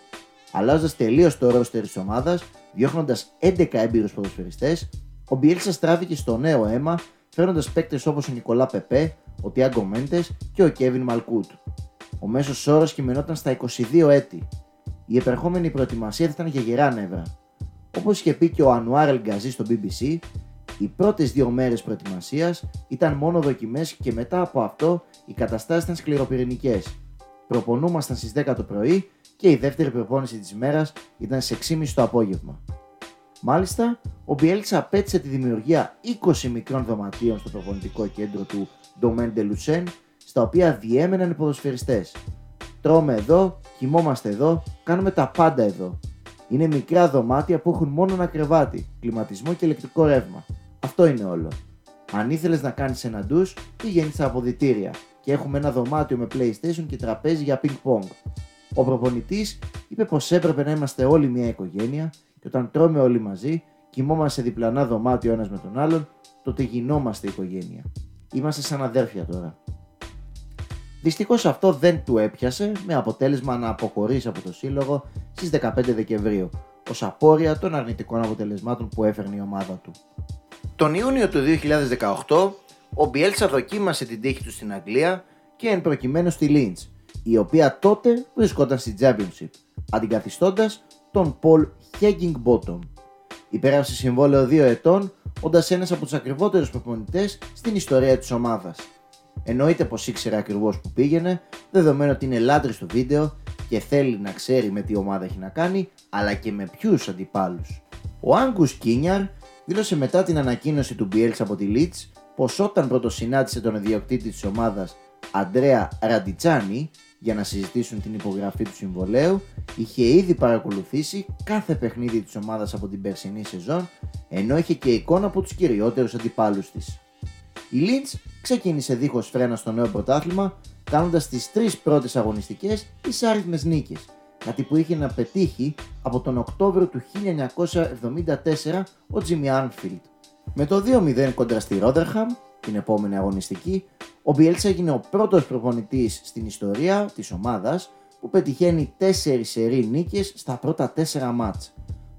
αλλάζοντας τελείως το ρόστερ της ομάδας, διώχνοντας 11 έμπειρους ποδοσφαιριστές ο Μπιέλσα στράφηκε στο νέο αίμα, φέρνοντας παίκτες όπως ο Νικολά Πεπέ, ο Τιάγκο Μέντες και ο Κέβιν Μαλκούτ. Ο μέσος όρος κειμενόταν στα 22 έτη. Η επερχόμενη προετοιμασία θα ήταν για γερά νεύρα. Όπως είχε πει και ο Ανουάρ Ελγκαζή στο BBC, οι πρώτες δύο μέρες προετοιμασίας ήταν μόνο δοκιμές και μετά από αυτό οι καταστάσεις ήταν σκληροπυρηνικές. Προπονούμασταν στις 10 το πρωί και η δεύτερη προπόνηση της μέρας ήταν σε 6.30 το απόγευμα. Μάλιστα, ο Μπιέλτσα απέτησε τη δημιουργία 20 μικρών δωματίων στο προπονητικό κέντρο του Domaine de Lucen, στα οποία διέμεναν οι ποδοσφαιριστές. Τρώμε εδώ, κοιμόμαστε εδώ, κάνουμε τα πάντα εδώ. Είναι μικρά δωμάτια που έχουν μόνο ένα κρεβάτι, κλιματισμό και ηλεκτρικό ρεύμα. Αυτό είναι όλο. Αν ήθελες να κάνεις ένα ντους, πηγαίνεις στα αποδητήρια. Και έχουμε ένα δωμάτιο με PlayStation και τραπέζι για ping pong. Ο προπονητής είπε πως έπρεπε να είμαστε όλοι μια οικογένεια και όταν τρώμε όλοι μαζί, κοιμόμαστε σε διπλανά δωμάτιο ένας με τον άλλον, τότε γινόμαστε οικογένεια. Είμαστε σαν αδέρφια τώρα. Δυστυχώς αυτό δεν του έπιασε με αποτέλεσμα να αποχωρήσει από το σύλλογο στις 15 Δεκεμβρίου ως απόρρια των αρνητικών αποτελεσμάτων που έφερνε η ομάδα του. Τον Ιούνιο του 2018 ο Μπιέλτσα δοκίμασε την τύχη του στην Αγγλία και εν προκειμένου στη Lynch, η οποία τότε βρισκόταν στη Championship, αντικαθιστώντας τον Paul Bottom. Υπέγραψε συμβόλαιο 2 ετών, όντας ένας από τους ακριβότερους προπονητές στην ιστορία της ομάδας. Εννοείται πως ήξερε ακριβώς που πήγαινε, δεδομένου ότι είναι λάτρης στο βίντεο και θέλει να ξέρει με τι ομάδα έχει να κάνει, αλλά και με ποιους αντιπάλους. Ο Άγκου Κίνιαρ δήλωσε μετά την ανακοίνωση του Bielsa από τη Leeds πως όταν πρώτο συνάντησε τον ιδιοκτήτη της ομάδας Αντρέα Ραντιτσάνη για να συζητήσουν την υπογραφή του συμβολέου, είχε ήδη παρακολουθήσει κάθε παιχνίδι της ομάδας από την περσινή σεζόν, ενώ είχε και εικόνα από τους κυριότερους αντιπάλους της. Η Λίντς ξεκίνησε δίχως φρένα στο νέο πρωτάθλημα, κάνοντας τις τρεις πρώτες αγωνιστικές τις άριθμες νίκες, κάτι που είχε να πετύχει από τον Οκτώβριο του 1974 ο Τζιμι Άνφιλτ. Με το 2-0 κοντρα στη Ρότερχαμ, την επόμενη αγωνιστική, ο Μπιέλτσα έγινε ο πρώτος προπονητής στην ιστορία της ομάδας που πετυχαίνει 4 σερί νίκες στα πρώτα 4 μάτς.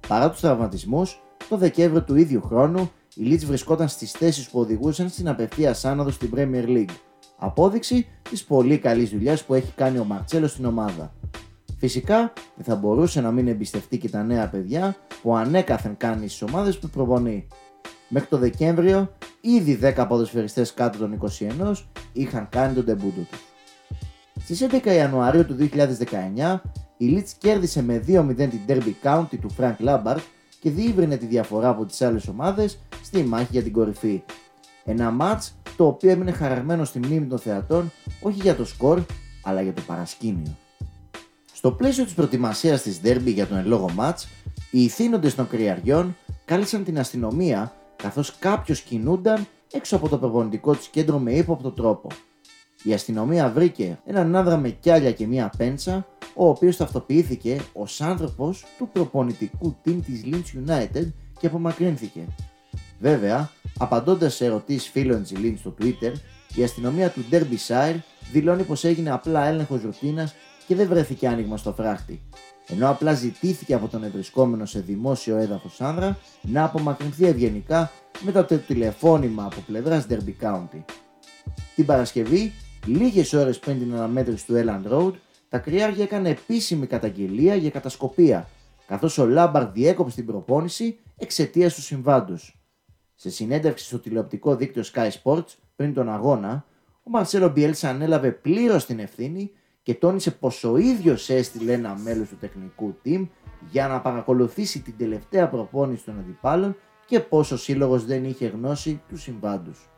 Παρά τους τραυματισμούς, το Δεκέμβριο του ίδιου χρόνου η Leeds βρισκόταν στις θέσεις που οδηγούσαν στην απευθεία άνοδο στην Premier League. Απόδειξη της πολύ καλής δουλειάς που έχει κάνει ο Μαρτσέλο στην ομάδα. Φυσικά δεν θα μπορούσε να μην εμπιστευτεί και τα νέα παιδιά που ανέκαθεν κάνει στις ομάδες που προπονεί. Μέχρι το Δεκέμβριο ήδη 10 ποδοσφαιριστές κάτω των 21 είχαν κάνει τον τεμπούντο τους. Στις 11 Ιανουαρίου του 2019 η Leeds κέρδισε με 2-0 την Derby County του Frank Lampard και διήβρινε τη διαφορά από τις άλλες ομάδες στη μάχη για την κορυφή. Ένα μάτς το οποίο έμεινε χαραγμένο στη μνήμη των θεατών όχι για το σκορ αλλά για το παρασκήνιο. Στο πλαίσιο της προετοιμασίας της Derby για τον ελόγο μάτς, οι ηθήνοντες των κρυαριών κάλεσαν την αστυνομία καθώς κάποιος κινούνταν έξω από το προπονητικό της κέντρο με ύποπτο τρόπο. Η αστυνομία βρήκε έναν άνδρα με κιάλια και μία πέντσα, ο οποίος ταυτοποιήθηκε ως άνθρωπος του προπονητικού team της Lynch United και απομακρύνθηκε. Βέβαια, απαντώντας σε ερωτήσεις φίλων της Lynch στο Twitter, η αστυνομία του Derbyshire δηλώνει πως έγινε απλά έλεγχος ρουτίνας και δεν βρέθηκε άνοιγμα στο φράχτη, ενώ απλά ζητήθηκε από τον ευρισκόμενο σε δημόσιο έδαφος άνδρα να απομακρυνθεί ευγενικά μετά το τηλεφώνημα από πλευράς Derby County. Την Παρασκευή, λίγες ώρες πριν την αναμέτρηση του Elland Road, τα κρυάρια έκανε επίσημη καταγγελία για κατασκοπία, καθώς ο Λάμπαρντ διέκοψε την προπόνηση εξαιτίας του συμβάντος. Σε συνέντευξη στο τηλεοπτικό δίκτυο Sky Sports πριν τον αγώνα, ο Μαρσέλο Μπιέλσα ανέλαβε πλήρως την ευθύνη και τόνισε πως ο ίδιος έστειλε ένα μέλος του τεχνικού team για να παρακολουθήσει την τελευταία προπόνηση των αντιπάλων και πως ο σύλλογος δεν είχε γνώση του συμβάντους.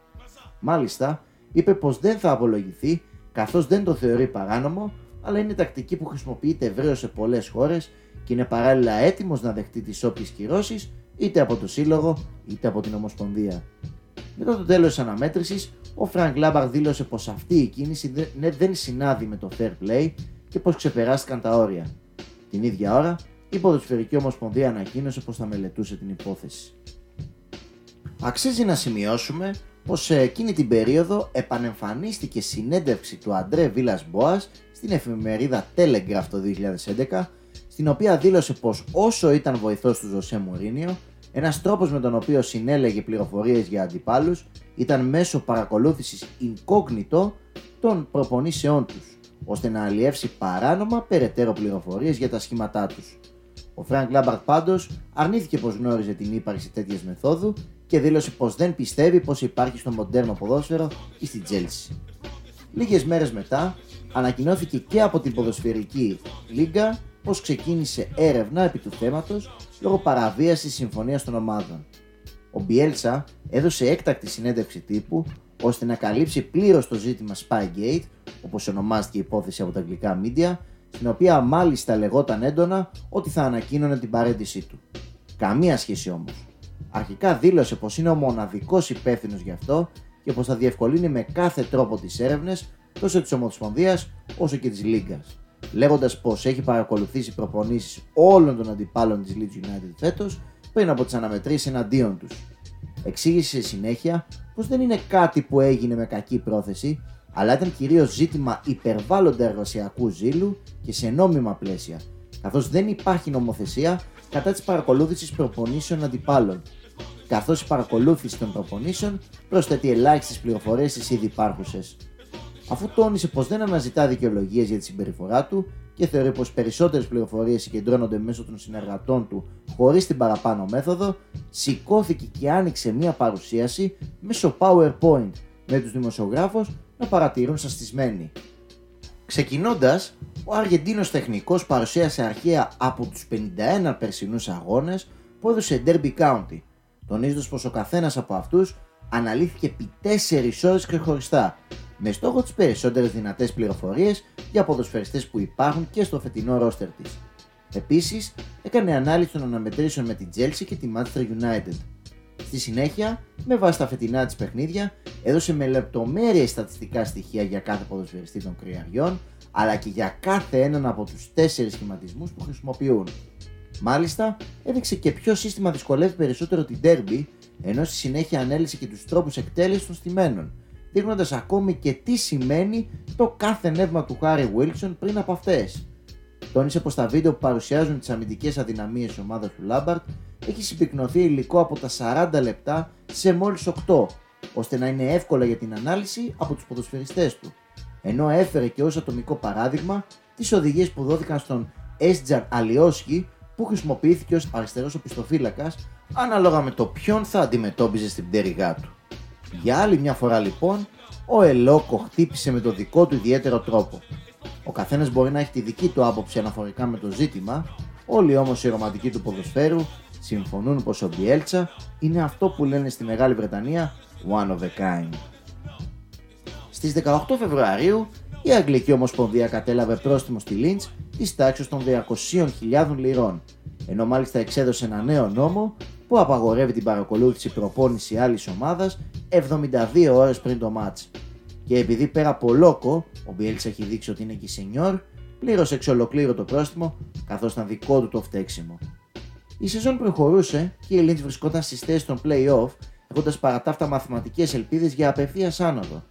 Μάλιστα, είπε πως δεν θα απολογηθεί καθώς δεν το θεωρεί παράνομο, αλλά είναι τακτική που χρησιμοποιείται ευρέως σε πολλές χώρες και είναι παράλληλα έτοιμος να δεχτεί τις όποιες κυρώσεις είτε από το σύλλογο είτε από την Ομοσπονδία. Μετά το τέλος της αναμέτρησης, ο Φρανκ Λάμπαρντ δήλωσε πως αυτή η κίνηση ναι, δεν συνάδει με το fair play και πως ξεπεράστηκαν τα όρια. Την ίδια ώρα, η Ποδοσφαιρική Ομοσπονδία ανακοίνωσε πως θα μελετούσε την υπόθεση. Αξίζει να σημειώσουμε πως σε εκείνη την περίοδο επανεμφανίστηκε συνέντευξη του Αντρέ Βίλα Μπόα στην εφημερίδα Telegraph το 2011, στην οποία δήλωσε πως όσο ήταν βοηθός του Ζωσέ Μουρίνιο, ένας τρόπος με τον οποίο συνέλεγε πληροφορίες για αντιπάλους ήταν μέσω παρακολούθησης incognito των προπονήσεών τους, ώστε να αλιεύσει παράνομα περαιτέρω πληροφορίες για τα σχήματά τους. Ο Φρανκ Λάμπαρντ πάντως αρνήθηκε πως γνώριζε την ύπαρξη τέτοιας μεθόδου και δήλωσε πως δεν πιστεύει πως υπάρχει στο μοντέρνο ποδόσφαιρο ή στην Τσέλσι. Λίγες μέρες μετά ανακοινώθηκε και από την ποδοσφαιρική λίγκα πως ξεκίνησε έρευνα επί του θέματος λόγω παραβίασης συμφωνίας των ομάδων. Ο Μπιέλσα έδωσε έκτακτη συνέντευξη τύπου ώστε να καλύψει πλήρως το ζήτημα Spygate, όπως ονομάστηκε η υπόθεση από τα αγγλικά media, στην οποία μάλιστα λεγόταν έντονα ότι θα ανακοίνωνε την παραίτησή του. Καμία σχέση όμως. Αρχικά δήλωσε πως είναι ο μοναδικός υπεύθυνος γι' αυτό και πως θα διευκολύνει με κάθε τρόπο τις έρευνες τόσο της Ομοσπονδίας όσο και της Λίγκας, λέγοντας πως έχει παρακολουθήσει προπονήσεις όλων των αντιπάλων της Leeds United φέτος πριν από τις αναμετρήσεις εναντίον τους. Εξήγησε συνέχεια πως δεν είναι κάτι που έγινε με κακή πρόθεση, αλλά ήταν κυρίως ζήτημα υπερβάλλοντα εργασιακού ζήλου και σε νόμιμα πλαίσια, καθώς δεν υπάρχει νομοθεσία κατά της παρακολούθησης προπονήσεων αντιπάλων, καθώς η παρακολούθηση των προπονήσεων προσθέτει ελάχιστες πληροφορίες στις ήδη υπάρχουσες. Αφού τόνισε πως δεν αναζητά δικαιολογίες για τη συμπεριφορά του και θεωρεί πως περισσότερες πληροφορίες συγκεντρώνονται μέσω των συνεργατών του χωρίς την παραπάνω μέθοδο, σηκώθηκε και άνοιξε μία παρουσίαση μέσω PowerPoint με τους δημοσιογράφους να παρατηρούν σαστισμένοι. Ξεκινώντας, ο Αργεντίνος τεχνικός παρουσίασε αρχαία από τους 51 περσινούς αγώνες που έδωσε Derby County, τονίζοντας πως ο καθένας από αυτούς αναλύθηκε επί 4 ώρες ξεχωριστά, με στόχο τις περισσότερες δυνατές πληροφορίες για ποδοσφαιριστές που υπάρχουν και στο φετινό ρόστερ της. Επίσης, έκανε ανάλυση των αναμετρήσεων με την Chelsea και τη Manchester United. Στη συνέχεια, με βάση τα φετινά της παιχνίδια, έδωσε με λεπτομέρειες στατιστικά στοιχεία για κάθε ποδοσφαιριστή των κρυαριών, αλλά και για κάθε έναν από τους τέσσερις σχηματισμούς που χρησιμοποιούν. Μάλιστα, έδειξε και ποιο σύστημα δυσκολεύει περισσότερο την Derby, ενώ στη συνέχεια ανέλησε και τους τρόπους εκτέλεσης των στημένων, δείχνοντας ακόμη και τι σημαίνει το κάθε νεύμα του Χάρι Wilson πριν από αυτές. Τόνισε πως τα βίντεο που παρουσιάζουν τις αμυντικές αδυναμίες της ομάδας του Λάμπαρτ έχει συμπυκνωθεί υλικό από τα 40 λεπτά σε μόλις 8, ώστε να είναι εύκολα για την ανάλυση από τους ποδοσφαιριστές του. Ενώ έφερε και ως ατομικό παράδειγμα τις οδηγίες που δόθηκαν στον Έστζαν Αλιόσκι που χρησιμοποιήθηκε ως αριστερός οπισθοφύλακας ανάλογα με το ποιον θα αντιμετώπιζε στην πτέρυγά του. Για άλλη μια φορά λοιπόν, ο Ελόκο χτύπησε με το δικό του ιδιαίτερο τρόπο. Ο καθένας μπορεί να έχει τη δική του άποψη αναφορικά με το ζήτημα, όλοι όμως οι ρομαντικοί του ποδοσφαίρου συμφωνούν πως ο Μπιέλτσα είναι αυτό που λένε στη Μεγάλη Βρετανία one of a kind. Στις 18 Φεβρουαρίου η Αγγλική Ομοσπονδία κατέλαβε πρόστιμο στη Λίντς της τάξης των 200.000 λιρών, ενώ μάλιστα εξέδωσε ένα νέο νόμο που απαγορεύει την παρακολούθηση προπόνηση άλλης ομάδας 72 ώρες πριν το μάτς. Και επειδή πέρα από λόκο, ο Μπιέλτς έχει δείξει ότι είναι και σενιόρ, πλήρωσε εξ ολοκλήρου το πρόστιμο καθώς ήταν δικό του το φταίξιμο. Η σεζόν προχωρούσε και η Lynch βρισκόταν στις θέσεις των play-off, έχοντας παρατάφτα μαθηματικές ελπίδες για απευθείας άνοδο.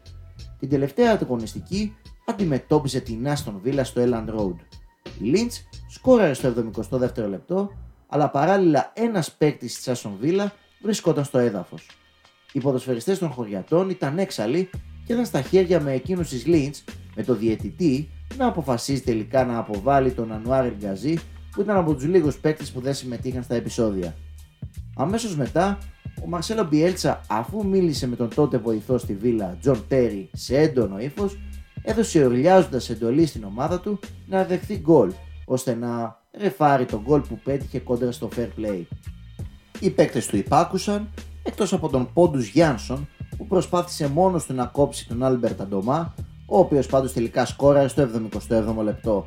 Την τελευταία αγωνιστική αντιμετώπιζε την Aston Villa στο Elland Road. Η Lynch σκόραρε στο 72ο λεπτό, αλλά παράλληλα ένας παίκτης της Aston Villa βρισκόταν στο έδαφος. Οι ποδοσφαιριστές των χωριατών ήταν έξαλλοι και ήταν στα χέρια με εκείνους της Leeds με το διαιτητή να αποφασίζει τελικά να αποβάλει τον Ανουάρ Γκαζί που ήταν από τους λίγους παίκτες που δεν συμμετείχαν στα επεισόδια. Αμέσως μετά, ο Μαρσέλο Μπιέλσα, αφού μίλησε με τον τότε βοηθό στη Βίλα Τζον Τέρι σε έντονο ύφος, έδωσε ουρλιάζοντας εντολή στην ομάδα του να δεχθεί γκολ, ώστε να ρεφάρει το γκολ που πέτυχε κόντρα στο fair play. Οι παίκτες του υπάκουσαν, εκτός από τον Πόντους Γιάνσον, που προσπάθησε μόνος του να κόψει τον Άλμπερτ Αντόμα, ο οποίος πάντως τελικά σκόραρε στο 77ο λεπτό.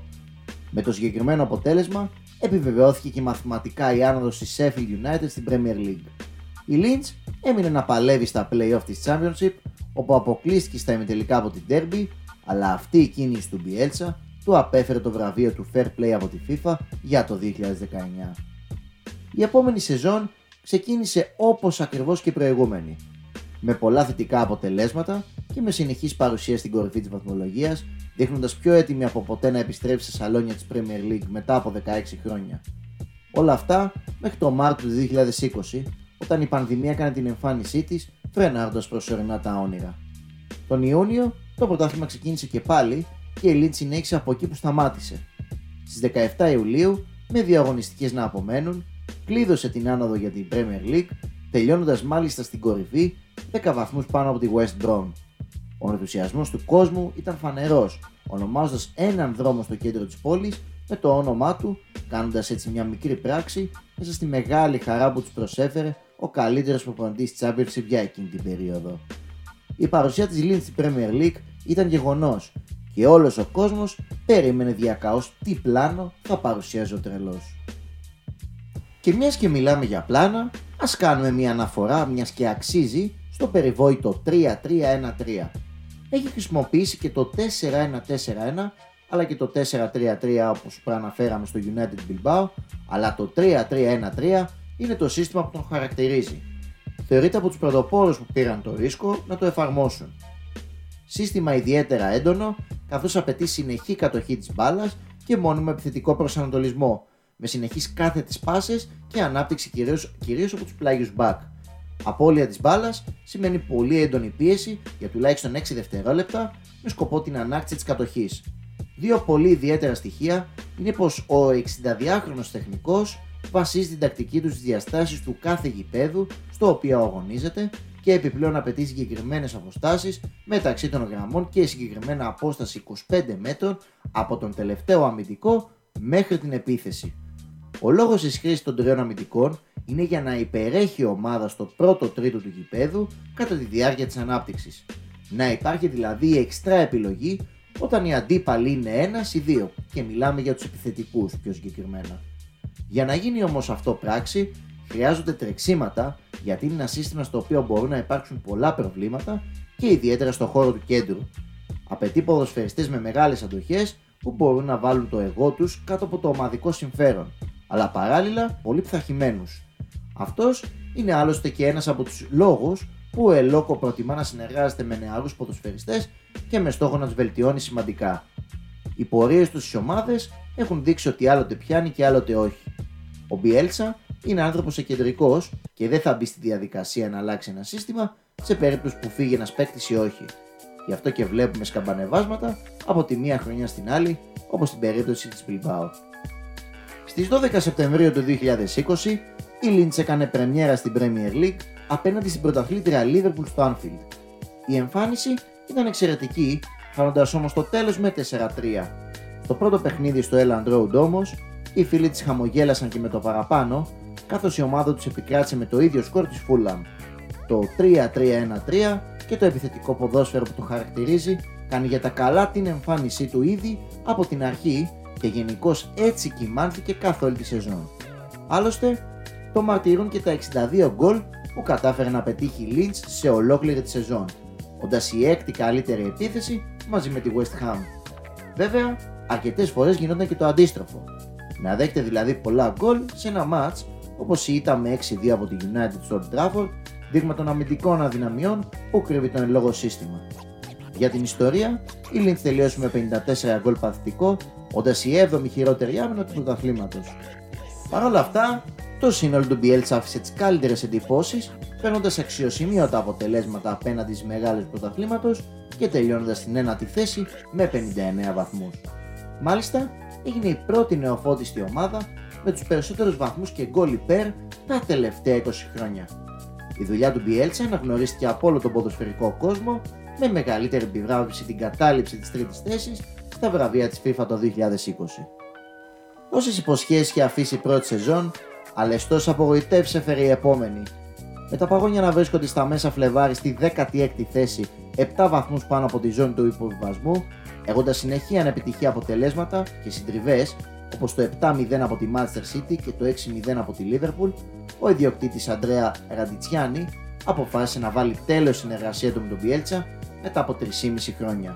Με το συγκεκριμένο αποτέλεσμα επιβεβαιώθηκε και μαθηματικά η άνοδος της Sheffield United στην Premier League. Η Leeds έμεινε να παλεύει στα play-off της Championship όπου αποκλείστηκε στα ημιτελικά από την Derby αλλά αυτή η κίνηση του Bielsa του απέφερε το βραβείο του Fair Play από τη FIFA για το 2019. Η επόμενη σεζόν ξεκίνησε όπως ακριβώς και η προηγούμενη με πολλά θετικά αποτελέσματα και με συνεχής παρουσία στην κορυφή της βαθμολογίας δείχνοντας πιο έτοιμη από ποτέ να επιστρέψει σε σαλόνια της Premier League μετά από 16 χρόνια. Όλα αυτά μέχρι το Μάρτιο του 2020, όταν η πανδημία έκανε την εμφάνισή της, φρενάροντας προσωρινά τα όνειρα. Τον Ιούνιο το πρωτάθλημα ξεκίνησε και πάλι και η Leeds συνέχισε από εκεί που σταμάτησε. Στις 17 Ιουλίου, με δύο αγωνιστικέ να απομένουν, κλείδωσε την άνοδο για την Premier League, τελειώνοντας μάλιστα στην κορυφή 10 βαθμούς πάνω από τη West Brom. Ο ενθουσιασμός του κόσμου ήταν φανερός, ονομάζοντας έναν δρόμο στο κέντρο της πόλης με το όνομά του, κάνοντας έτσι μια μικρή πράξη μέσα στη μεγάλη χαρά που τους προσέφερε ο καλύτερος προπονητής της Championship για εκείνη την περίοδο. Η παρουσία της Lynch στην Premier League ήταν γεγονός και όλος ο κόσμος περίμενε διακαώς τι πλάνο θα παρουσιάζει ο τρελός. Και μιας και μιλάμε για πλάνα, ας κάνουμε μια αναφορά μιας και αξίζει στο περιβόητο 3-3-1-3 έχει χρησιμοποιήσει και το 4-1-4-1 αλλά και το 4-3-3 όπως προαναφέραμε στο United Bilbao, αλλά το 3-3-1-3 είναι το σύστημα που τον χαρακτηρίζει. Θεωρείται από τους πρωτοπόρους που πήραν το ρίσκο να το εφαρμόσουν. Σύστημα ιδιαίτερα έντονο, καθώς απαιτεί συνεχή κατοχή της μπάλας και μόνιμο επιθετικό προσανατολισμό, με συνεχείς κάθετες πάσες και ανάπτυξη κυρίως, κυρίως από τους πλάγιους back. Απόλυα της μπάλας σημαίνει πολύ έντονη πίεση για τουλάχιστον 6 δευτερόλεπτα με σκοπό την ανάκτηση της κατοχής. Δύο πολύ ιδιαίτερα στοιχεία είναι πως ο 62χρονος τεχνικός βασίζει την τακτική του στις διαστάσεις του κάθε γηπέδου στο οποίο αγωνίζεται και επιπλέον απαιτεί συγκεκριμένες αποστάσεις μεταξύ των γραμμών και συγκεκριμένα απόσταση 25 μέτρων από τον τελευταίο αμυντικό μέχρι την επίθεση. Ο λόγος της χρήσης των τριών αμυντικών είναι για να υπερέχει η ομάδα στο πρώτο τρίτο του γηπέδου κατά τη διάρκεια της ανάπτυξης. Να υπάρχει δηλαδή εξτρά επιλογή όταν οι αντίπαλοι είναι ένας ή δύο και μιλάμε για τους επιθετικούς πιο συγκεκριμένα. Για να γίνει όμως αυτό πράξη, χρειάζονται τρεξίματα γιατί είναι ένα σύστημα στο οποίο μπορούν να υπάρξουν πολλά προβλήματα και ιδιαίτερα στο χώρο του κέντρου. Απαιτεί ποδοσφαιριστές με μεγάλες αντοχές που μπορούν να βάλουν το εγώ τους κάτω από το ομαδικό συμφέρον, αλλά παράλληλα πολύ πειθαρχημένους. Αυτός είναι άλλωστε και ένας από τους λόγους που ο Ελόκο προτιμά να συνεργάζεται με νεαρούς ποδοσφαιριστές και με στόχο να τους βελτιώνει σημαντικά. Οι πορείες τους στις ομάδες έχουν δείξει ότι άλλοτε πιάνει και άλλοτε όχι. Ο Μπιέλσα είναι άνθρωπος εκεντρικό και δεν θα μπει στη διαδικασία να αλλάξει ένα σύστημα σε περίπτωση που φύγει ένας παίκτης ή όχι. Γι' αυτό και βλέπουμε σκαμπανεβάσματα από τη μία χρονιά στην άλλη, όπως στην περίπτωση της Bilbao. Στις 12 Σεπτεμβρίου του 2020, η Lynch έκανε πρεμιέρα στην Premier League απέναντι στην πρωταθλήτρια Liverpool στο Anfield. Η εμφάνιση ήταν εξαιρετική, φτάνοντα όμως το τέλος με 4-3. Στο πρώτο παιχνίδι στο Elland Road όμως, οι φίλοι της χαμογέλασαν και με το παραπάνω, καθώς η ομάδα τους επικράτησε με το ίδιο σκορ της Fulham. Το 3-3-1-3 και το επιθετικό ποδόσφαιρο που το χαρακτηρίζει κάνει για τα καλά την εμφάνισή του ήδη από την αρχή και γενικώς έτσι κοιμάνθηκε καθ' όλη τη σεζόν. Άλλωστε, το μαρτυρούν και τα 62 γκολ που κατάφερε να πετύχει η Lynch σε ολόκληρη τη σεζόν, όντας η έκτη καλύτερη επίθεση μαζί με τη West Ham. Βέβαια, αρκετές φορές γινόταν και το αντίστροφο. Να δέχεται δηλαδή πολλά γκολ σε ένα match όπως η ήττα με 6-2 από τη United στο Old Trafford, δείγμα των αμυντικών αδυναμιών που κρύβει το εν λόγω σύστημα. Για την ιστορία, η Lynch τελείωσε με 54 γκολ παθητικό, όντας η 7η χειρότερη άμυνα του πρωταθλήματος. Παρ' όλα αυτά, το σύνολο του Bielsa άφησε τις καλύτερες εντυπώσεις, παίρνοντα αξιοσημείωτα αποτελέσματα απέναντι στις μεγάλες πρωταθλήματος και τελειώνοντας στην ένατη θέση με 59 βαθμούς. Μάλιστα, έγινε η πρώτη νεοφώτιστη ομάδα με τους περισσότερους βαθμούς και γκολ υπέρ τα τελευταία 20 χρόνια. Η δουλειά του Bielsa αναγνωρίστηκε από όλο τον ποδοσφαιρικό κόσμο με μεγαλύτερη επιβράβευση την κατάληψη της τρίτης θέσης στα βραβεία της FIFA το 2020. Όσες υποσχέσεις είχε αφήσει η πρώτη σεζόν, Αλεστό απογοητεύσει έφερε η επόμενη. Με τα παγόνια να βρίσκονται στα μέσα Φλεβάρι στη 16η θέση, 7 βαθμούς πάνω από τη ζώνη του υποβιβασμού, έχοντας συνεχή ανεπιτυχή αποτελέσματα και συντριβές, όπως το 7-0 από τη Manchester City και το 6-0 από τη Liverpool, ο ιδιοκτήτης Αντρέα Ραντιτσιάνη αποφάσισε να βάλει τέλος συνεργασία του με τον Πιέλτσα μετά από 3,5 χρόνια.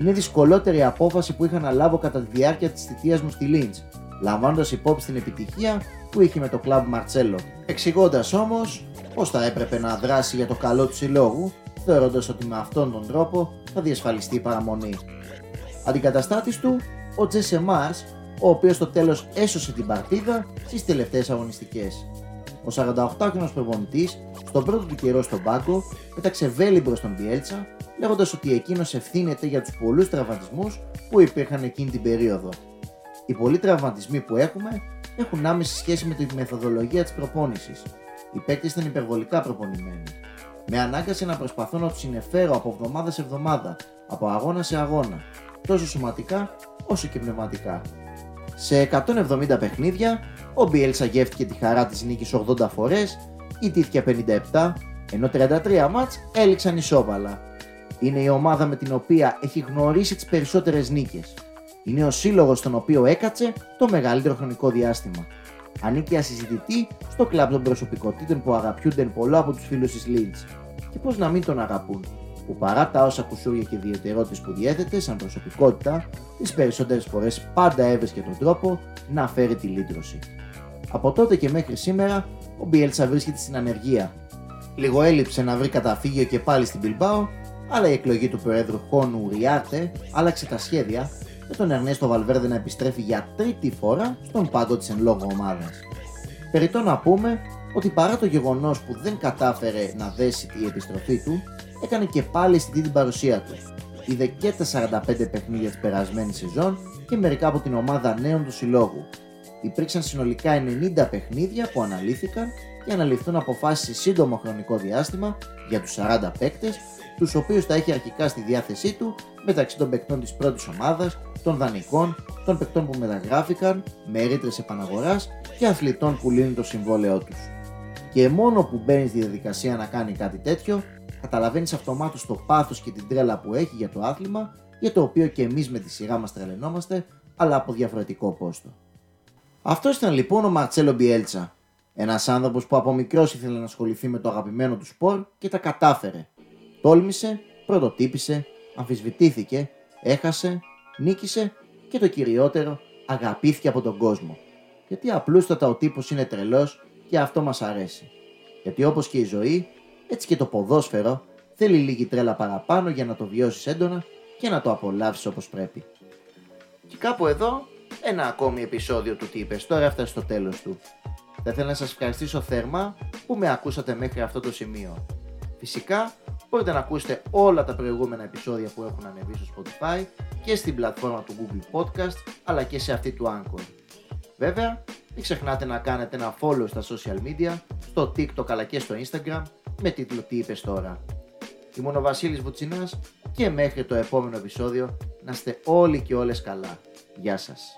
Είναι η δυσκολότερη απόφαση που είχα να λάβω κατά τη διάρκεια της θητείας μου στη Lynch, λαμβάνοντας υπόψη την επιτυχία που είχε με το κλαμπ Μαρτσέλο, εξηγώντας όμως πω θα έπρεπε να δράσει για το καλό του συλλόγου, θεωρώντας ότι με αυτόν τον τρόπο θα διασφαλιστεί η παραμονή. Αντικαταστάτης του, ο Τζέσε Μάρς, ο οποίος στο τέλος έσωσε την παρτίδα στις τελευταίες αγωνιστικές. Ο 48χρονο προπονητής, στον πρώτο του καιρό στον πάγκο, πέταξε βέλη προς τον Μπιέλσα, λέγοντας ότι εκείνος ευθύνεται για τους πολλούς τραυματισμούς που υπήρχαν εκείνη την περίοδο. Οι πολλοί τραυματισμοί που έχουμε έχουν άμεση σχέση με τη μεθοδολογία της προπόνησης. Οι παίκτες ήταν υπερβολικά προπονημένοι. Με ανάγκασε να προσπαθώ να τους συνεφέρω από εβδομάδα σε εβδομάδα, από αγώνα σε αγώνα, τόσο σωματικά όσο και πνευματικά. Σε 170 παιχνίδια, ο Μπιέλσα γεύτηκε τη χαρά της νίκης 80 φορές, ιτήθηκε 57, ενώ 33 μάτς έληξαν ισόβαλα. Είναι η ομάδα με την οποία έχει γνωρίσει τις περισσότερες νίκες. Είναι ο σύλλογος στον οποίο έκατσε το μεγαλύτερο χρονικό διάστημα. Ανήκει ασυζητητή στο κλαμπ των προσωπικότητων που αγαπιούνται πολλό από τους φίλους της Lynch. Και πώς να μην τον αγαπούν. Που παρά τα όσα κουσούρια και ιδιαιτερότητες που διέθετε σαν προσωπικότητα, τις περισσότερες φορές πάντα έβρισκε τον τρόπο να φέρει τη λύτρωση. Από τότε και μέχρι σήμερα, ο Μπιέλτσα βρίσκεται στην ανεργία. Λίγο έλειψε να βρει καταφύγιο και πάλι στην Μπιλμπάο, αλλά η εκλογή του Προέδρου Χόνου Ριάρτε άλλαξε τα σχέδια με τον Ερνέστο Βαλβέρδε να επιστρέφει για τρίτη φορά στον πάγκο της εν λόγω ομάδας. Περιτώ να πούμε ότι παρά το γεγονός που δεν κατάφερε να δέσει τη επιστροφή του, έκανε και πάλι αισθητή την παρουσία του. Είδε και τα 45 παιχνίδια της περασμένης σεζόν και μερικά από την ομάδα νέων του συλλόγου. Υπήρξαν συνολικά 90 παιχνίδια που αναλύθηκαν και αναλυθούν αποφάσεις σε σύντομο χρονικό διάστημα για τους 40 παίκτες, τους οποίους θα έχει αρχικά στη διάθεσή του μεταξύ των παικτών της πρώτης ομάδας, των δανεικών, των παικτών που μεταγράφηκαν με ρήτρες επαναγοράς και αθλητών που λύνουν το συμβόλαιό τους. Και μόνο που μπαίνει στη διαδικασία να κάνει κάτι τέτοιο, καταλαβαίνεις αυτομάτως το πάθος και την τρέλα που έχει για το άθλημα, για το οποίο και εμείς με τη σειρά μας τρελαινόμαστε, αλλά από διαφορετικό πόστο. Αυτό ήταν λοιπόν ο Μαρτσέλο Μπιέλτσα. Ένας άνθρωπος που από μικρός ήθελε να ασχοληθεί με το αγαπημένο του σπορ και τα κατάφερε. Τόλμησε, πρωτοτύπησε, αμφισβητήθηκε, έχασε, νίκησε και το κυριότερο, αγαπήθηκε από τον κόσμο. Γιατί απλούστατα ο τύπος είναι τρελός και αυτό μας αρέσει. Γιατί όπως και η ζωή, έτσι και το ποδόσφαιρο θέλει λίγη τρέλα παραπάνω για να το βιώσεις έντονα και να το απολαύσεις όπως πρέπει. Και κάπου εδώ ένα ακόμη επεισόδιο του τι είπες, τώρα έφτασε στο τέλος του. Θα ήθελα να σας ευχαριστήσω θέρμα που με ακούσατε μέχρι αυτό το σημείο. Φυσικά μπορείτε να ακούσετε όλα τα προηγούμενα επεισόδια που έχουν ανεβεί στο Spotify και στην πλατφόρμα του Google Podcast αλλά και σε αυτή του Anchor. Βέβαια, μην ξεχνάτε να κάνετε ένα follow στα social media, στο TikTok αλλά και στο Instagram με τίτλο Τι είπες τώρα. Ήμουν ο Βασίλης Βουτσινάς και μέχρι το επόμενο επεισόδιο να είστε όλοι και όλες καλά. Γεια σας.